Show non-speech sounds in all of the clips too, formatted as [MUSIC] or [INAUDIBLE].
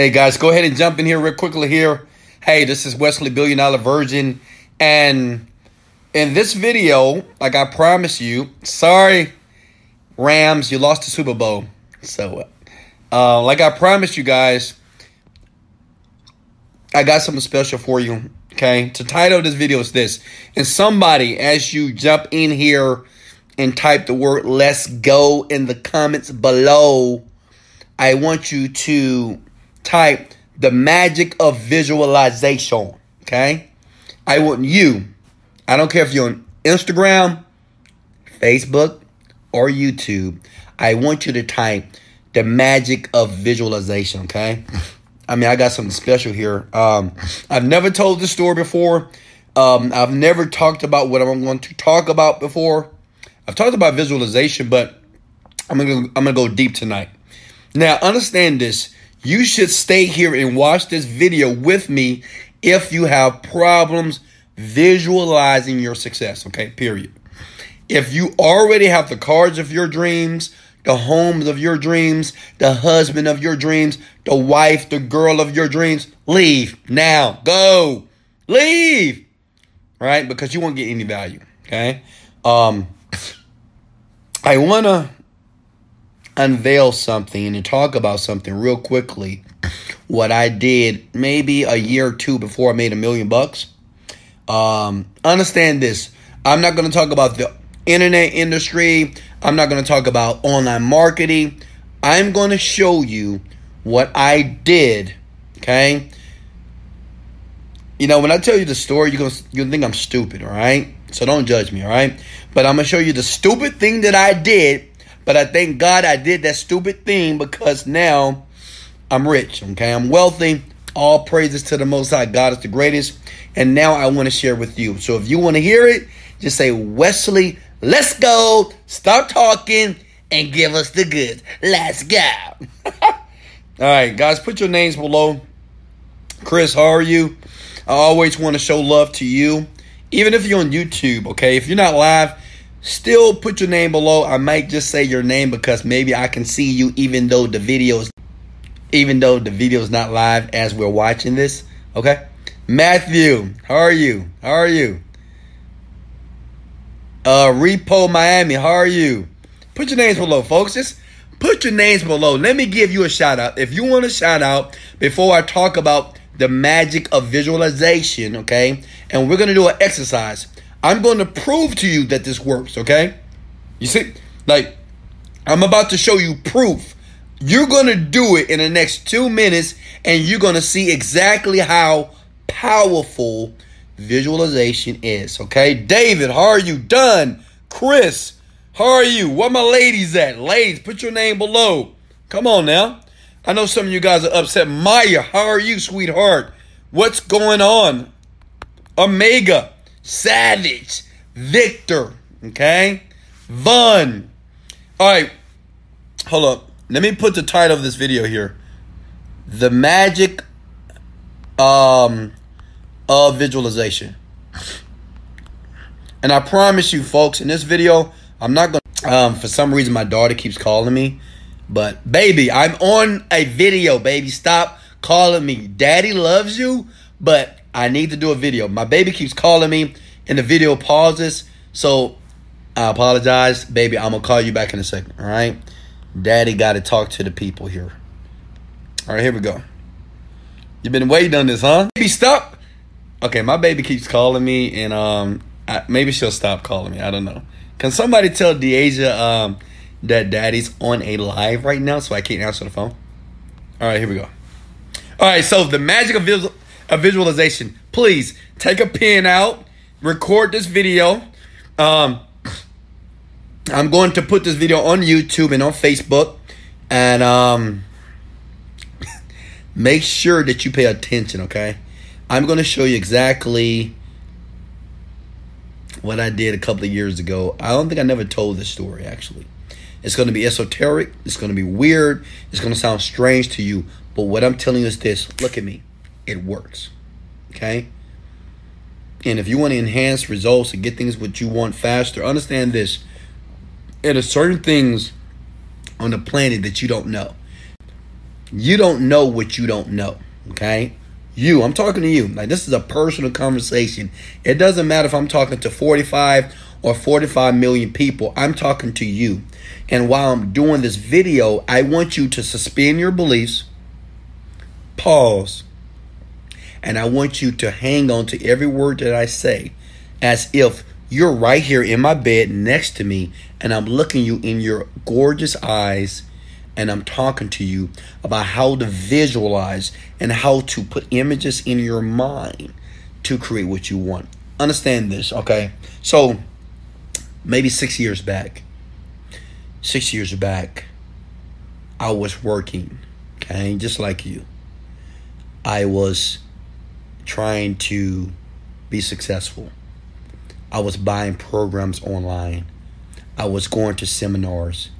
Hey guys, go ahead and jump in here real quickly here. Hey, this is Wesley Billion Dollar Virgin. And in this video, like I promised you, sorry, Rams, you lost the Super Bowl. So, uh, like I promised you guys, I got something special for you. Okay, the title of this video is this. And somebody, as you jump in here and type the word let's go in the comments below, I want you to type the magic of visualization. Okay, I want you, I don't care if you're on Instagram, Facebook, or YouTube, I want you to type the magic of visualization. Okay. I mean, I got something special here. Um, I've never told this story before. Um, I've never talked about what I'm going to talk about before. I've talked about visualization, but I'm gonna I'm gonna go deep tonight. Now, understand this. You should stay here and watch this video with me if you have problems visualizing your success. Okay, period. If you already have the cards of your dreams, the homes of your dreams, the husband of your dreams, the wife, the girl of your dreams, leave now. Go. Leave. Right? Because you won't get any value. Okay? Um I wanna unveil something and talk about something real quickly. What I did maybe a year or two before I made a million bucks. Um, understand this. I'm not gonna talk about the internet industry. I'm not going to talk about online marketing. I'm going to show you what I did. Okay. You know, when I tell you the story, you're going to you think I'm stupid, all right? So don't judge me, all right? But I'm going to show you the stupid thing that I did. But I thank God I did that stupid thing because now I'm rich, okay? I'm wealthy. All praises to the Most High. God is the greatest. And now I want to share with you. So if you want to hear it, just say, Wesley, let's go. Stop talking and give us the goods. Let's go. [LAUGHS] All right, guys, put your names below. Chris, how are you? I always want to show love to you. Even if you're on YouTube, okay? If you're not live, still put your name below. I might just say your name because maybe I can see you even though the video's even though the video is not live as we're watching this. Okay? Matthew, how are you? How are you? Uh, Repo Miami, how are you? Put your names below, folks. Just put your names below. Let me give you a shout out. If you want a shout out before I talk about the magic of visualization, okay? And we're gonna do an exercise. I'm going to prove to you that this works, okay? You see, like, I'm about to show you proof. You're gonna do it in the next two minutes, and you're gonna see exactly how powerful visualization is. Okay, David, how are you? Done. Chris, how are you? Where my ladies at? Ladies, put your name below. Come on now. I know some of you guys are upset. Maya, how are you, sweetheart? What's going on? Omega, Savage, Victor, okay? Vaughn. All right, hold up. Let me put the title of this video here. The magic um of visualization. And I promise you, folks, in this video, I'm not going to, um, for some reason, my daughter keeps calling me. But, baby, I'm on a video, baby. Stop calling me. Daddy loves you, but I need to do a video. My baby keeps calling me, and the video pauses. So, I apologize. Baby, I'm going to call you back in a second, all right? Daddy got to talk to the people here. All right, here we go. You've been waiting on this, huh? Baby, stop. Okay, my baby keeps calling me, and um, I, maybe she'll stop calling me. I don't know. Can somebody tell Deasia um that Daddy's on a live right now, so I can't answer the phone? All right, here we go. All right, so the magic of, of visualization. Please take a pen out, record this video. Um, I'm going to put this video on YouTube and on Facebook, and um, [LAUGHS] make sure that you pay attention. Okay. I'm going to show you exactly what I did a couple of years ago. I don't think I never told this story actually. It's going to be esoteric, it's going to be weird, it's going to sound strange to you, but what I'm telling you is this look at me, it works. Okay? And if you want to enhance results and get things what you want faster, understand this. There are certain things on the planet that you don't know. You don't know what you don't know. Okay? You, I'm talking to you. Like this is a personal conversation. It doesn't matter if I'm talking to 45 or 45 million people. I'm talking to you. And while I'm doing this video, I want you to suspend your beliefs, pause, and I want you to hang on to every word that I say as if you're right here in my bed next to me and I'm looking you in your gorgeous eyes and I'm talking to you about how to visualize and how to put images in your mind to create what you want. Understand this, okay? So, maybe six years back, six years back, I was working, okay, just like you. I was trying to be successful. I was buying programs online. I was going to seminars.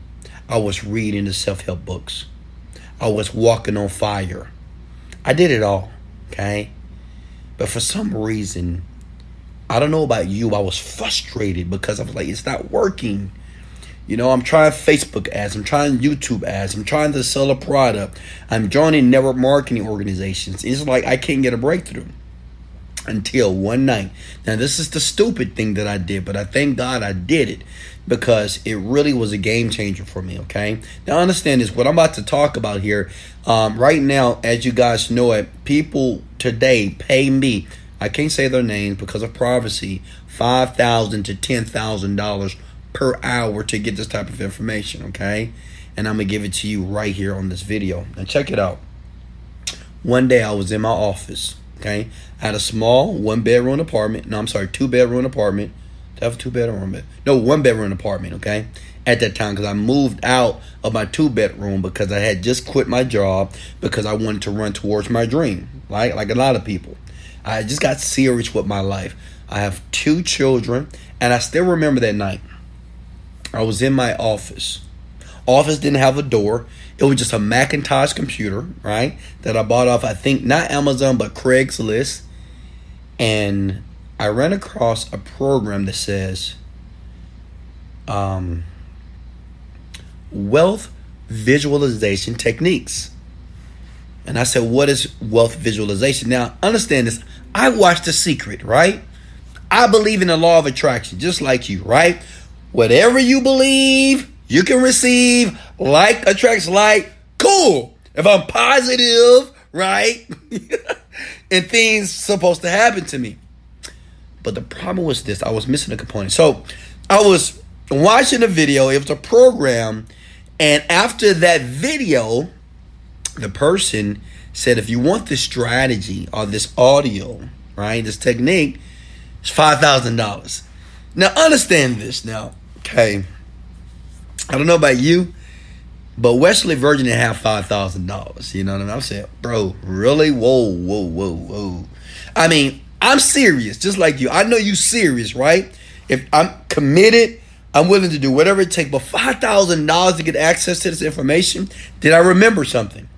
I was reading the self help books. I was walking on fire. I did it all, okay? But for some reason, I don't know about you, I was frustrated because I was like, it's not working. You know, I'm trying Facebook ads, I'm trying YouTube ads, I'm trying to sell a product, I'm joining network marketing organizations. It's like I can't get a breakthrough until one night. Now, this is the stupid thing that I did, but I thank God I did it because it really was a game changer for me. Okay. Now, understand this what I'm about to talk about here. Um, right now, as you guys know it, people today pay me I can't say their names because of privacy, $5,000 to ten thousand dollars per hour to get this type of information, okay? And I'm gonna give it to you right here on this video. And check it out. One day I was in my office, okay? I had a small one bedroom apartment. No, I'm sorry, two bedroom apartment. Do I have a two bedroom bed? No, one bedroom apartment, okay? At that time, because I moved out of my two bedroom because I had just quit my job because I wanted to run towards my dream, right? Like a lot of people. I just got serious with my life. I have two children, and I still remember that night. I was in my office. Office didn't have a door. It was just a Macintosh computer, right? That I bought off, I think, not Amazon, but Craigslist. And I ran across a program that says um, Wealth Visualization Techniques. And I said, What is wealth visualization? Now, understand this. I watched The Secret, right? I believe in the law of attraction, just like you, right? Whatever you believe, you can receive. Like attracts like. Cool. If I'm positive, right? [LAUGHS] and things supposed to happen to me. But the problem was this I was missing a component. So I was watching a video, it was a program, and after that video, the person said if you want this strategy or this audio, right, this technique, it's five thousand dollars. Now understand this now, okay. I don't know about you, but Wesley Virgin didn't have five thousand dollars. You know what I mean? I'm saying, bro, really? Whoa, whoa, whoa, whoa. I mean, I'm serious, just like you. I know you serious, right? If I'm committed, I'm willing to do whatever it takes. But five thousand dollars to get access to this information, did I remember something?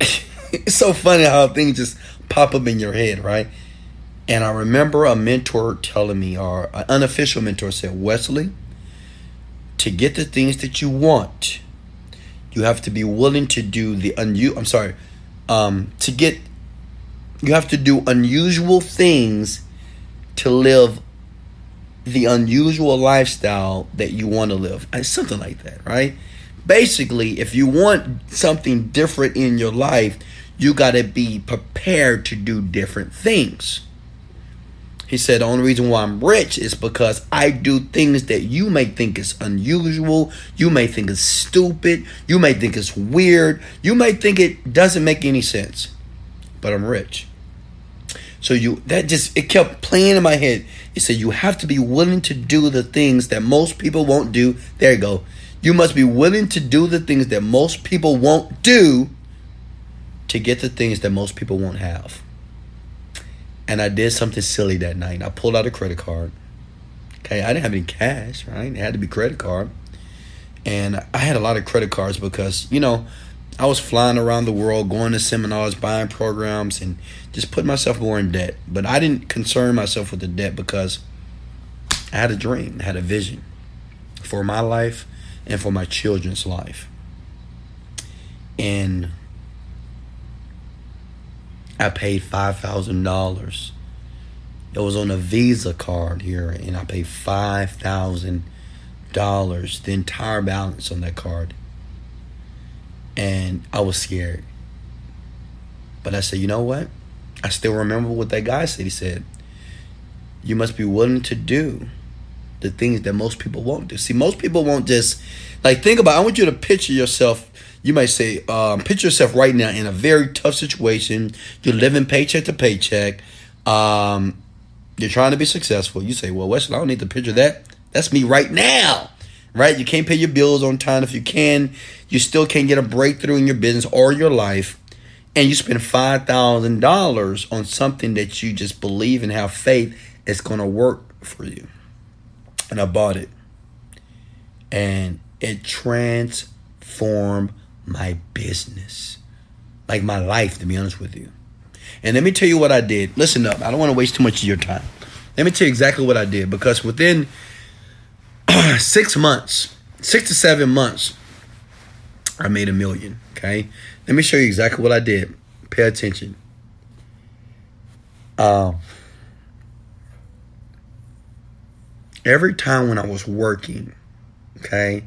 [LAUGHS] it's so funny how things just pop up in your head, right? And I remember a mentor telling me, or an unofficial mentor said, Wesley, to get the things that you want, you have to be willing to do the unusual. I'm sorry, um, to get, you have to do unusual things to live the unusual lifestyle that you want to live. Something like that, right? Basically, if you want something different in your life, you got to be prepared to do different things. He said, The only reason why I'm rich is because I do things that you may think is unusual. You may think is stupid. You may think it's weird. You may think it doesn't make any sense. But I'm rich. So you that just it kept playing in my head. He said you have to be willing to do the things that most people won't do. There you go. You must be willing to do the things that most people won't do to get the things that most people won't have. And I did something silly that night. I pulled out a credit card. Okay, I didn't have any cash, right? It had to be credit card. And I had a lot of credit cards because, you know, I was flying around the world, going to seminars, buying programs, and just putting myself more in debt. But I didn't concern myself with the debt because I had a dream, I had a vision for my life and for my children's life. and I paid five thousand dollars. It was on a Visa card here, and I paid five thousand dollars, the entire balance on that card. And I was scared. But I said, you know what? I still remember what that guy said. He said, You must be willing to do the things that most people won't do. See, most people won't just like think about I want you to picture yourself you might say, um, picture yourself right now in a very tough situation. You're living paycheck to paycheck. Um, you're trying to be successful. You say, well, Wesley, I don't need to picture that. That's me right now. Right? You can't pay your bills on time. If you can, you still can't get a breakthrough in your business or your life. And you spend $5,000 on something that you just believe and have faith is going to work for you. And I bought it. And it transformed my business, like my life, to be honest with you. And let me tell you what I did. Listen up, I don't want to waste too much of your time. Let me tell you exactly what I did because within [CLEARS THROAT] six months, six to seven months, I made a million. Okay, let me show you exactly what I did. Pay attention. Um, every time when I was working, okay,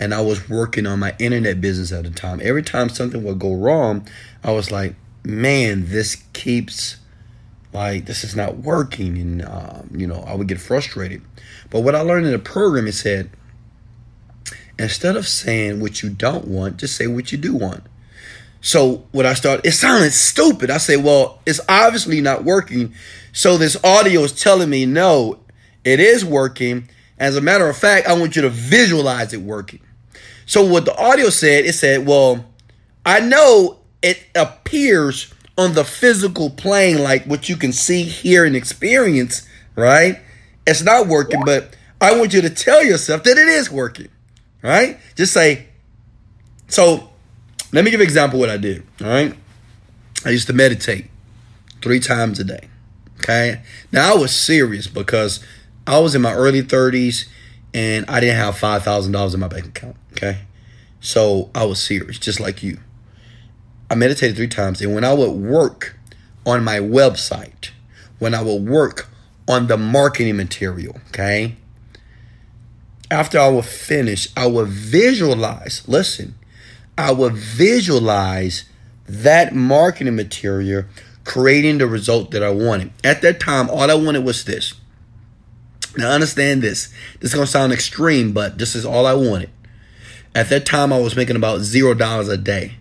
and I was working on my internet business at the time. Every time something would go wrong, I was like, man, this keeps like this is not working, and um, you know I would get frustrated. But what I learned in the program, it said, instead of saying what you don't want, just say what you do want. So what I started, it sounded stupid. I say, well, it's obviously not working. So this audio is telling me, no, it is working. As a matter of fact, I want you to visualize it working. So what the audio said, it said, well, I know it appears on the physical plane like what you can see, hear, and experience, right? It's not working, but I want you to tell yourself that it is working, right? Just say, so let me give an example what I did, all right? I used to meditate three times a day, okay? Now I was serious because I was in my early 30s and I didn't have five thousand dollars in my bank account. Okay, so I was serious, just like you. I meditated three times, and when I would work on my website, when I would work on the marketing material, okay, after I would finish, I would visualize. Listen, I would visualize that marketing material creating the result that I wanted. At that time, all I wanted was this now understand this. This is gonna sound extreme, but this is all I wanted. At that time, I was making about zero dollars a day,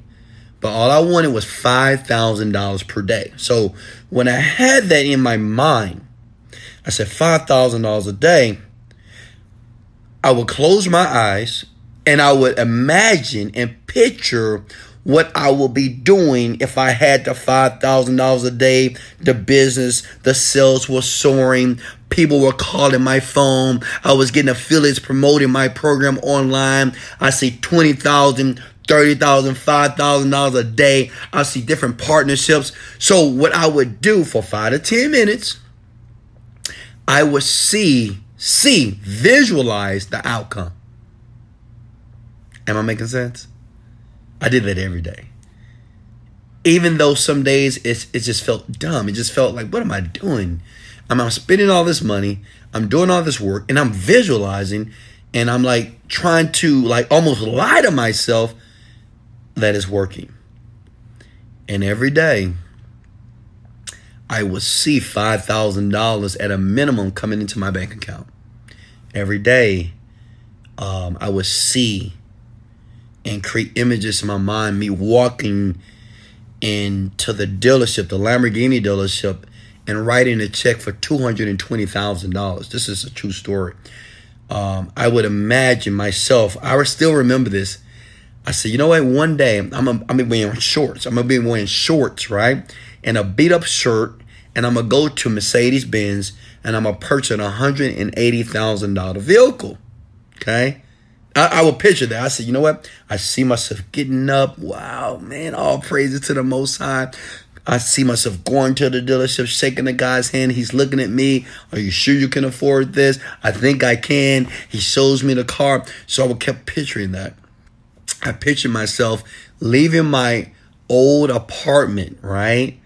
but all I wanted was five thousand dollars per day. So when I had that in my mind, I said five thousand dollars a day. I would close my eyes and I would imagine and picture what I will be doing if I had the $5,000 a day. The business, the sales were soaring. People were calling my phone. I was getting affiliates promoting my program online. I see 20,000, 30,000, $5,000 a day. I see different partnerships. So what I would do for five to 10 minutes, I would see, see, visualize the outcome. Am I making sense? I did that every day. Even though some days it, it just felt dumb. It just felt like, what am I doing? I'm, I'm spending all this money. I'm doing all this work and I'm visualizing and I'm like trying to like almost lie to myself that it's working. And every day I would see $5,000 at a minimum coming into my bank account. Every day um, I would see and create images in my mind, me walking into the dealership, the Lamborghini dealership, and writing a check for $220,000. This is a true story. Um, I would imagine myself, I still remember this. I said, you know what? One day I'm gonna, I'm gonna be wearing shorts. I'm gonna be wearing shorts, right? And a beat up shirt, and I'm gonna go to Mercedes Benz and I'm gonna purchase a hundred and eighty thousand dollar vehicle. Okay. I, I would picture that. I said, you know what? I see myself getting up. Wow, man, all praises to the Most High. I see myself going to the dealership, shaking the guy's hand. He's looking at me. Are you sure you can afford this? I think I can. He shows me the car. So I kept picturing that. I pictured myself leaving my old apartment, right?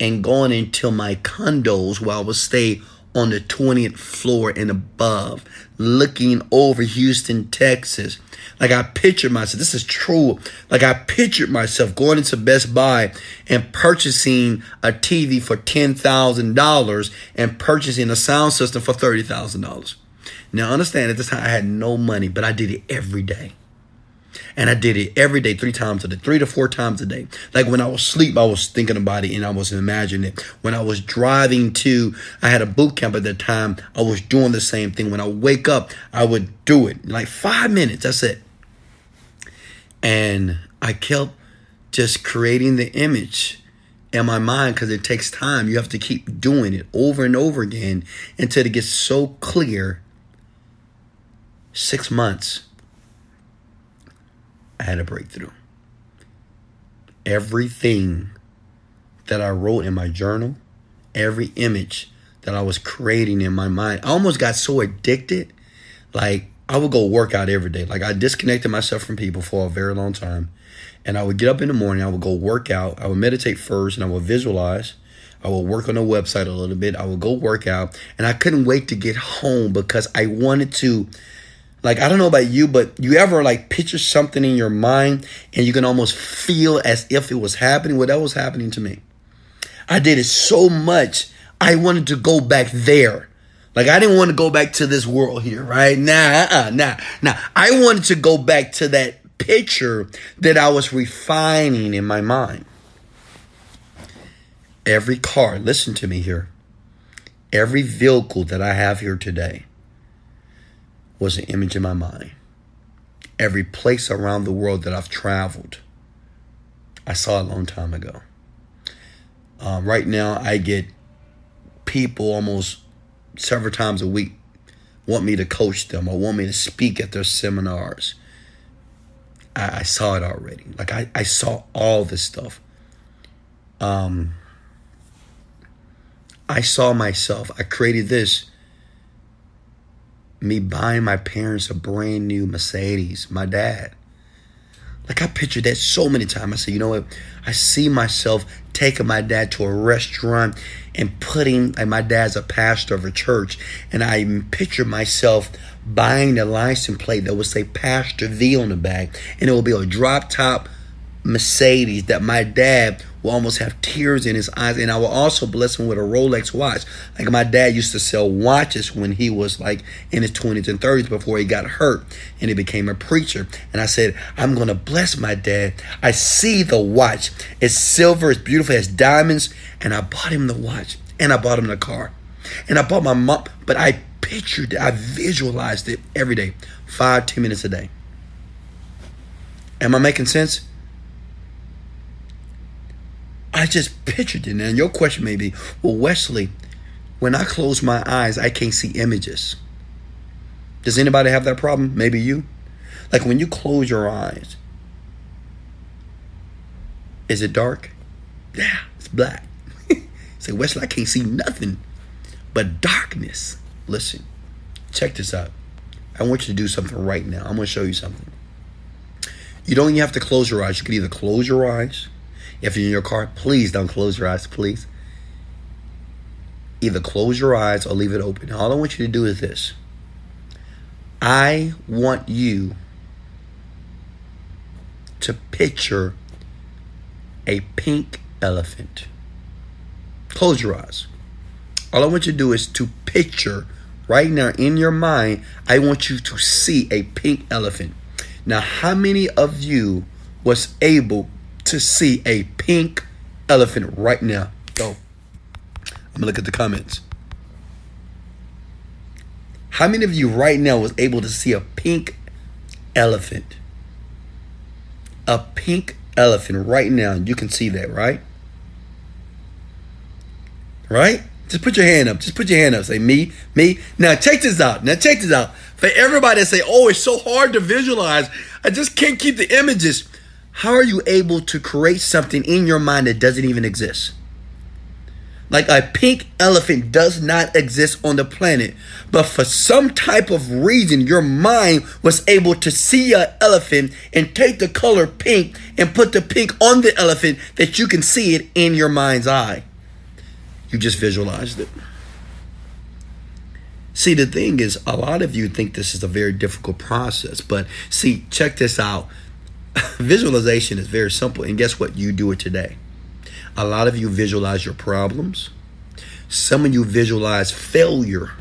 And going into my condos where I would stay on the 20th floor and above, looking over Houston, Texas. Like I pictured myself, this is true. Like I pictured myself going into Best Buy and purchasing a TV for $10,000 and purchasing a sound system for $30,000. Now understand at this time I had no money, but I did it every day. And I did it every day, three times a day, three to four times a day. Like when I was asleep, I was thinking about it and I was imagining it. When I was driving to, I had a boot camp at the time, I was doing the same thing. When I wake up, I would do it. Like five minutes, that's it. And I kept just creating the image in my mind because it takes time. You have to keep doing it over and over again until it gets so clear. Six months I had a breakthrough. Everything that I wrote in my journal, every image that I was creating in my mind, I almost got so addicted. Like I would go work out every day. Like I disconnected myself from people for a very long time. And I would get up in the morning, I would go work out, I would meditate first, and I would visualize. I would work on the website a little bit. I would go work out. And I couldn't wait to get home because I wanted to like I don't know about you, but you ever like picture something in your mind and you can almost feel as if it was happening? Well, that was happening to me. I did it so much, I wanted to go back there. Like I didn't want to go back to this world here, right? Nah, uh-uh, nah, nah. I wanted to go back to that picture that I was refining in my mind. Every car, listen to me here. Every vehicle that I have here today was an image in my mind. Every place around the world that I've traveled, I saw a long time ago. Um, right now, I get people almost several times a week want me to coach them or want me to speak at their seminars. I, I saw it already. Like I, I saw all this stuff. Um, I saw myself. I created this me buying my parents a brand new Mercedes, my dad. Like I pictured that so many times. I said, you know what? I see myself taking my dad to a restaurant and putting like my dad's a pastor of a church, and I picture myself buying a license plate that would say Pastor V on the back, and it will be a drop top Mercedes that my dad will almost have tears in his eyes. And I will also bless him with a Rolex watch. Like my dad used to sell watches when he was like in his 20s and 30s before he got hurt and he became a preacher. And I said, I'm going to bless my dad. I see the watch. It's silver, it's beautiful, it has diamonds. And I bought him the watch and I bought him the car. And I bought my mom, but I pictured it, I visualized it every day, five, ten minutes a day. Am I making sense? I just pictured it. And your question may be, well, Wesley, when I close my eyes, I can't see images. Does anybody have that problem? Maybe you. Like when you close your eyes, is it dark? Yeah, it's black. [LAUGHS] Say, Wesley, I can't see nothing but darkness. Listen, check this out. I want you to do something right now. I'm going to show you something. You don't even have to close your eyes. You can either close your eyes if you're in your car, please don't close your eyes, please. Either close your eyes or leave it open. All I want you to do is this I want you to picture a pink elephant. Close your eyes. All I want you to do is to picture right now in your mind, I want you to see a pink elephant. Now, how many of you was able to see a pink elephant right now. Go. I'm gonna look at the comments. How many of you right now was able to see a pink elephant? A pink elephant right now. You can see that, right? Right? Just put your hand up. Just put your hand up. Say me, me. Now check this out. Now check this out. For everybody that say, "Oh, it's so hard to visualize. I just can't keep the images." How are you able to create something in your mind that doesn't even exist? like a pink elephant does not exist on the planet. But for some type of reason, your mind was able to see an elephant and take the color pink and put the pink on the elephant that you can see it in your mind's eye. You just visualized it. See, the thing is, a lot of you think this is a very difficult process, but see, check this out. [LAUGHS] Visualization is very simple, and guess what? You do it today. A lot of you visualize your problems. Some of you visualize failure,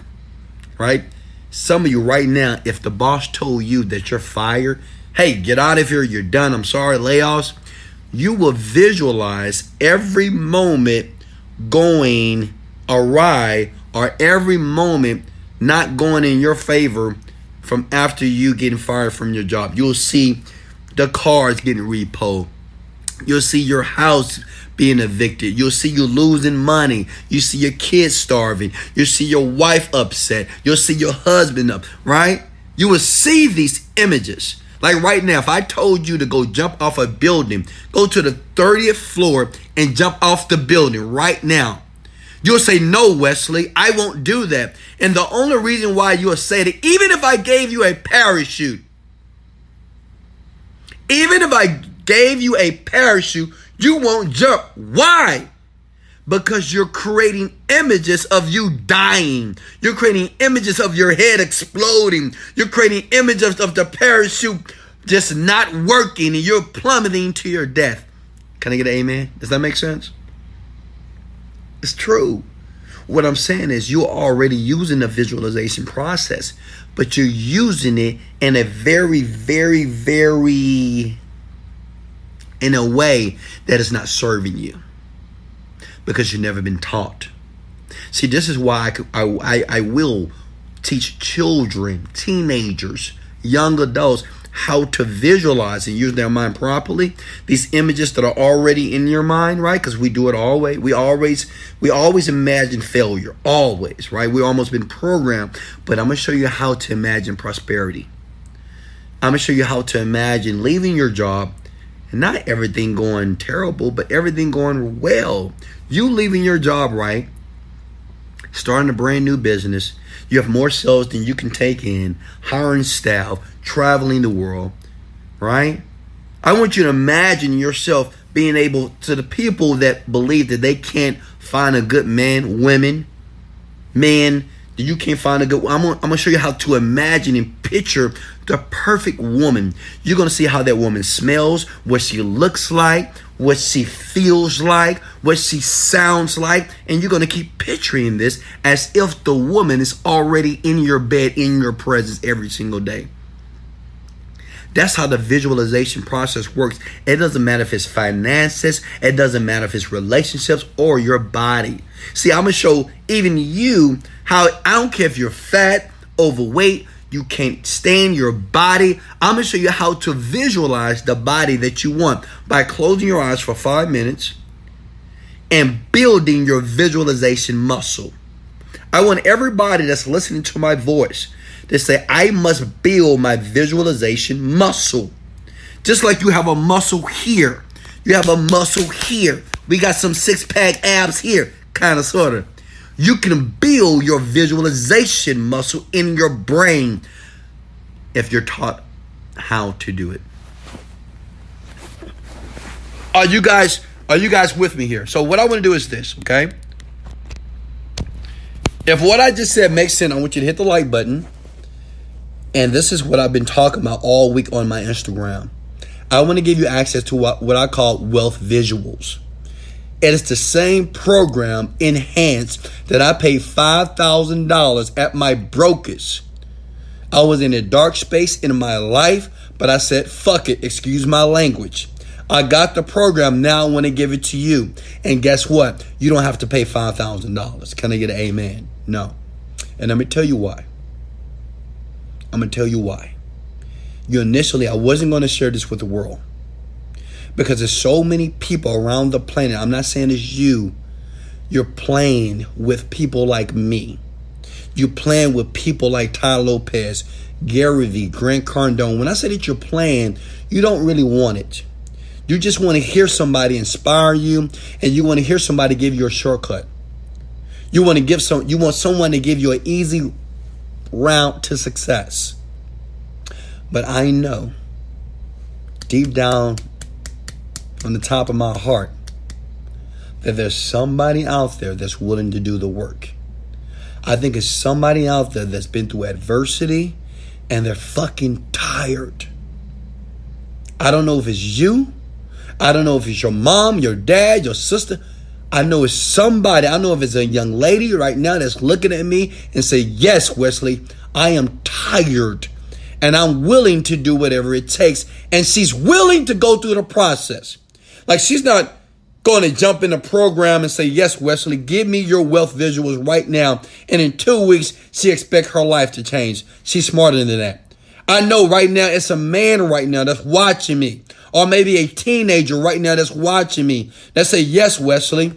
right? Some of you right now, if the boss told you that you're fired, hey, get out of here, you're done, I'm sorry, layoffs, you will visualize every moment going awry or every moment not going in your favor from after you getting fired from your job. You'll see the cars getting repo. You'll see your house being evicted. You'll see you losing money. You see your kids starving. You see your wife upset. You'll see your husband up, right? You will see these images. Like right now, if I told you to go jump off a building, go to the 30th floor and jump off the building right now. You'll say, No, Wesley, I won't do that. And the only reason why you'll say that, even if I gave you a parachute, even if I gave you a parachute, you won't jump. Why? Because you're creating images of you dying. You're creating images of your head exploding. You're creating images of the parachute just not working and you're plummeting to your death. Can I get an amen? Does that make sense? It's true. What I'm saying is you're already using the visualization process, but you're using it in a very, very, very in a way that is not serving you because you've never been taught. See, this is why I, I, I will teach children, teenagers, young adults how to visualize and use their mind properly. These images that are already in your mind right? Because we do it always we always we always imagine failure always right? We've almost been programmed but i'm going to show you how to imagine prosperity. I'm going to show you how to imagine leaving your job and not everything going terrible but everything going well. You leaving your job right starting a brand new business you have more sales than you can take in hiring staff traveling the world, right? I want you to imagine yourself being able to the people that believe that they can't find a good man, women, man, that you can't find a good I'm gonna, I'm gonna show you how to imagine and picture the perfect woman. You're gonna see how that woman smells, what she looks like, what she feels like, what she sounds like, and you're gonna keep picturing this as if the woman is already in your bed, in your presence every single day. That's how the visualization process works. It doesn't matter if it's finances, it doesn't matter if it's relationships or your body. See, I'm gonna show even you how I don't care if you're fat, overweight, you can't stand your body. I'm gonna show you how to visualize the body that you want by closing your eyes for five minutes and building your visualization muscle. I want everybody that's listening to my voice to say, I must build my visualization muscle. Just like you have a muscle here, you have a muscle here. We got some six pack abs here, kind of, sort of. You can build your visualization muscle in your brain if you're taught how to do it. Are you guys are you guys with me here? So what I want to do is this, okay? If what I just said makes sense, I want you to hit the like button. And this is what I've been talking about all week on my Instagram. I want to give you access to what, what I call wealth visuals. It is the same program enhanced that I paid $5,000 at my brokest. I was in a dark space in my life, but I said, fuck it, excuse my language. I got the program, now I want to give it to you. And guess what? You don't have to pay $5,000. Can I get an amen? No. And let me tell you why. I'm going to tell you why. You initially, I wasn't going to share this with the world because there's so many people around the planet. I'm not saying it's you. You're playing with people like me. You're playing with people like Tai Lopez, Gary Vee, Grant Cardone. When I say that you're playing, you don't really want it. You just want to hear somebody inspire you and you want to hear somebody give you a shortcut. You want to give some you want someone to give you an easy route to success. But I know deep down on the top of my heart that there's somebody out there that's willing to do the work. I think it's somebody out there that's been through adversity and they're fucking tired. I don't know if it's you. I don't know if it's your mom, your dad, your sister. I know it's somebody. I know if it's a young lady right now that's looking at me and say, "Yes, Wesley, I am tired and I'm willing to do whatever it takes." And she's willing to go through the process. Like she's not going to jump in the program and say, Yes, Wesley, give me your wealth visuals right now. And in two weeks, she expect her life to change. She's smarter than that. I know right now it's a man right now that's watching me, or maybe a teenager right now that's watching me that say, Yes, Wesley,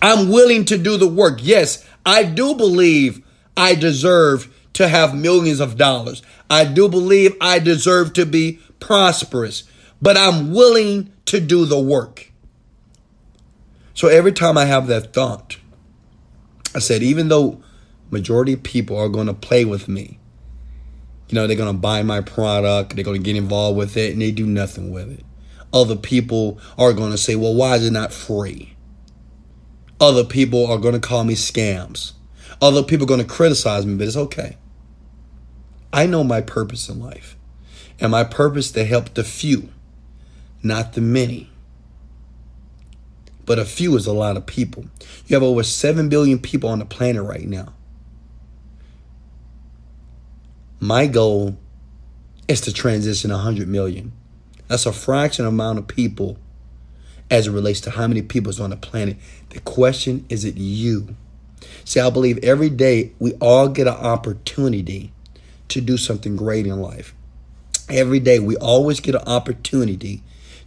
I'm willing to do the work. Yes, I do believe I deserve to have millions of dollars. I do believe I deserve to be prosperous, but I'm willing to do the work. So every time I have that thought, I said, even though majority of people are going to play with me, you know, they're going to buy my product, they're going to get involved with it, and they do nothing with it. Other people are going to say, well, why is it not free? Other people are going to call me scams. Other people are going to criticize me, but it's okay. I know my purpose in life. And my purpose to help the few, not the many but a few is a lot of people. You have over 7 billion people on the planet right now. My goal is to transition 100 million. That's a fraction amount of people as it relates to how many people is on the planet. The question is it you? See, I believe every day we all get an opportunity to do something great in life. Every day we always get an opportunity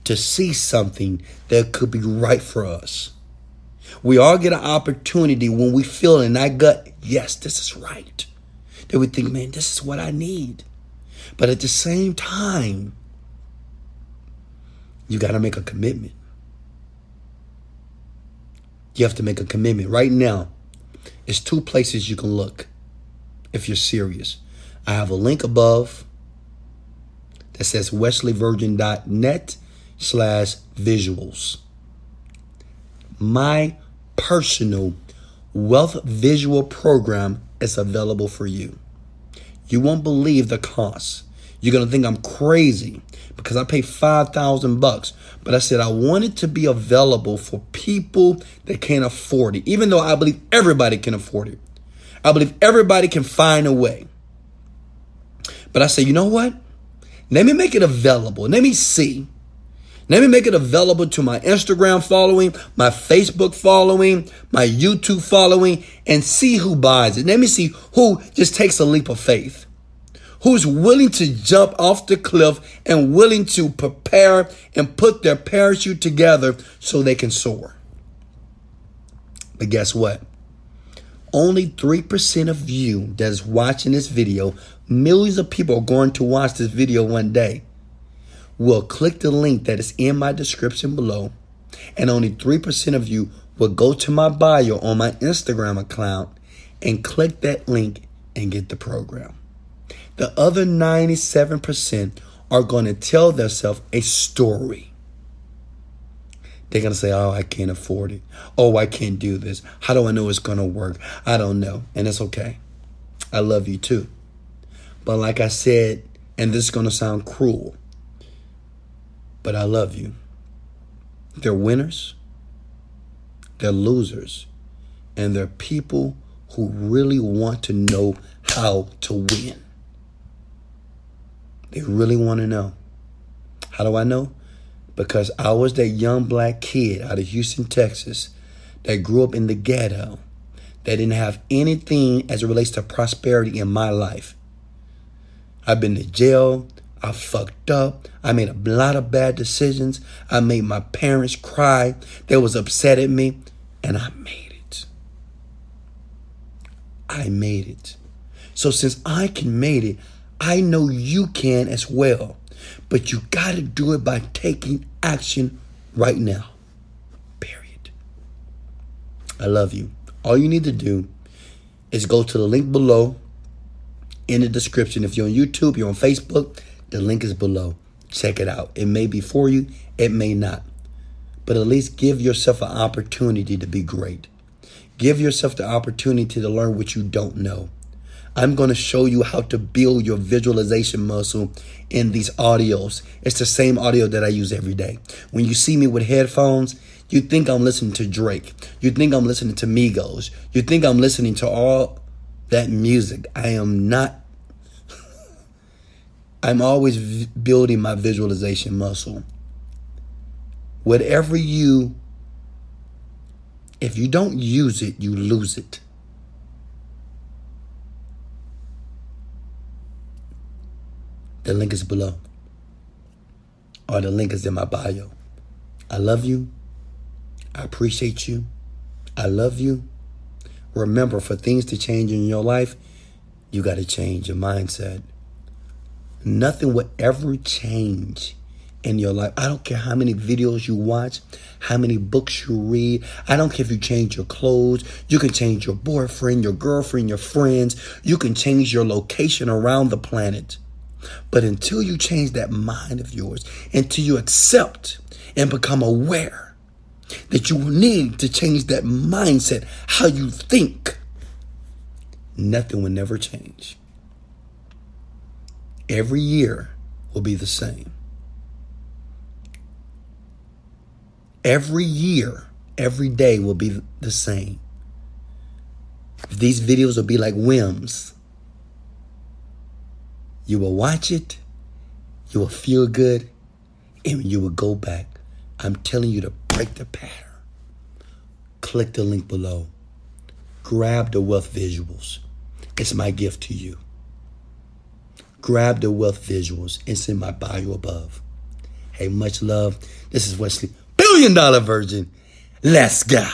to see something that could be right for us. We all get an opportunity when we feel in our gut, yes, this is right. That we think, man, this is what I need. But at the same time, you got to make a commitment. You have to make a commitment. Right now, it's two places you can look if you're serious. I have a link above that says wesleyvirgin.net slash visuals. My personal wealth visual program is available for you. You won't believe the cost. You're gonna think I'm crazy because I pay five thousand bucks. But I said I want it to be available for people that can't afford it, even though I believe everybody can afford it. I believe everybody can find a way. But I say, you know what? Let me make it available. Let me see let me make it available to my Instagram following, my Facebook following, my YouTube following, and see who buys it. Let me see who just takes a leap of faith. Who's willing to jump off the cliff and willing to prepare and put their parachute together so they can soar. But guess what? Only 3% of you that is watching this video, millions of people are going to watch this video one day will click the link that is in my description below, and only 3% of you will go to my bio on my Instagram account and click that link and get the program. The other 97% are going to tell themselves a story. They're going to say, Oh, I can't afford it. Oh, I can't do this. How do I know it's going to work? I don't know. And it's okay. I love you too. But like I said, and this is going to sound cruel, but I love you. They're winners, they're losers, and they're people who really want to know how to win. They really want to know. How do I know? Because I was that young black kid out of Houston, Texas, that grew up in the ghetto, that didn't have anything as it relates to prosperity in my life. I've been to jail. I fucked up. I made a lot of bad decisions. I made my parents cry. They was upset at me, and I made it. I made it. So since I can made it, I know you can as well. But you got to do it by taking action right now. Period. I love you. All you need to do is go to the link below in the description. If you're on YouTube, you're on Facebook, the link is below. Check it out. It may be for you, it may not. But at least give yourself an opportunity to be great. Give yourself the opportunity to learn what you don't know. I'm going to show you how to build your visualization muscle in these audios. It's the same audio that I use every day. When you see me with headphones, you think I'm listening to Drake. You think I'm listening to Migos. You think I'm listening to all that music. I am not. I'm always v- building my visualization muscle. Whatever you, if you don't use it, you lose it. The link is below, or the link is in my bio. I love you. I appreciate you. I love you. Remember, for things to change in your life, you got to change your mindset. Nothing will ever change in your life. I don't care how many videos you watch, how many books you read. I don't care if you change your clothes. You can change your boyfriend, your girlfriend, your friends. You can change your location around the planet. But until you change that mind of yours, until you accept and become aware that you need to change that mindset, how you think, nothing will never change. Every year will be the same. Every year, every day will be the same. These videos will be like whims. You will watch it, you will feel good, and you will go back. I'm telling you to break the pattern. Click the link below. Grab the wealth visuals. It's my gift to you. Grab the wealth visuals. It's in my bio above. Hey, much love. This is Wesley, billion dollar virgin. Let's go.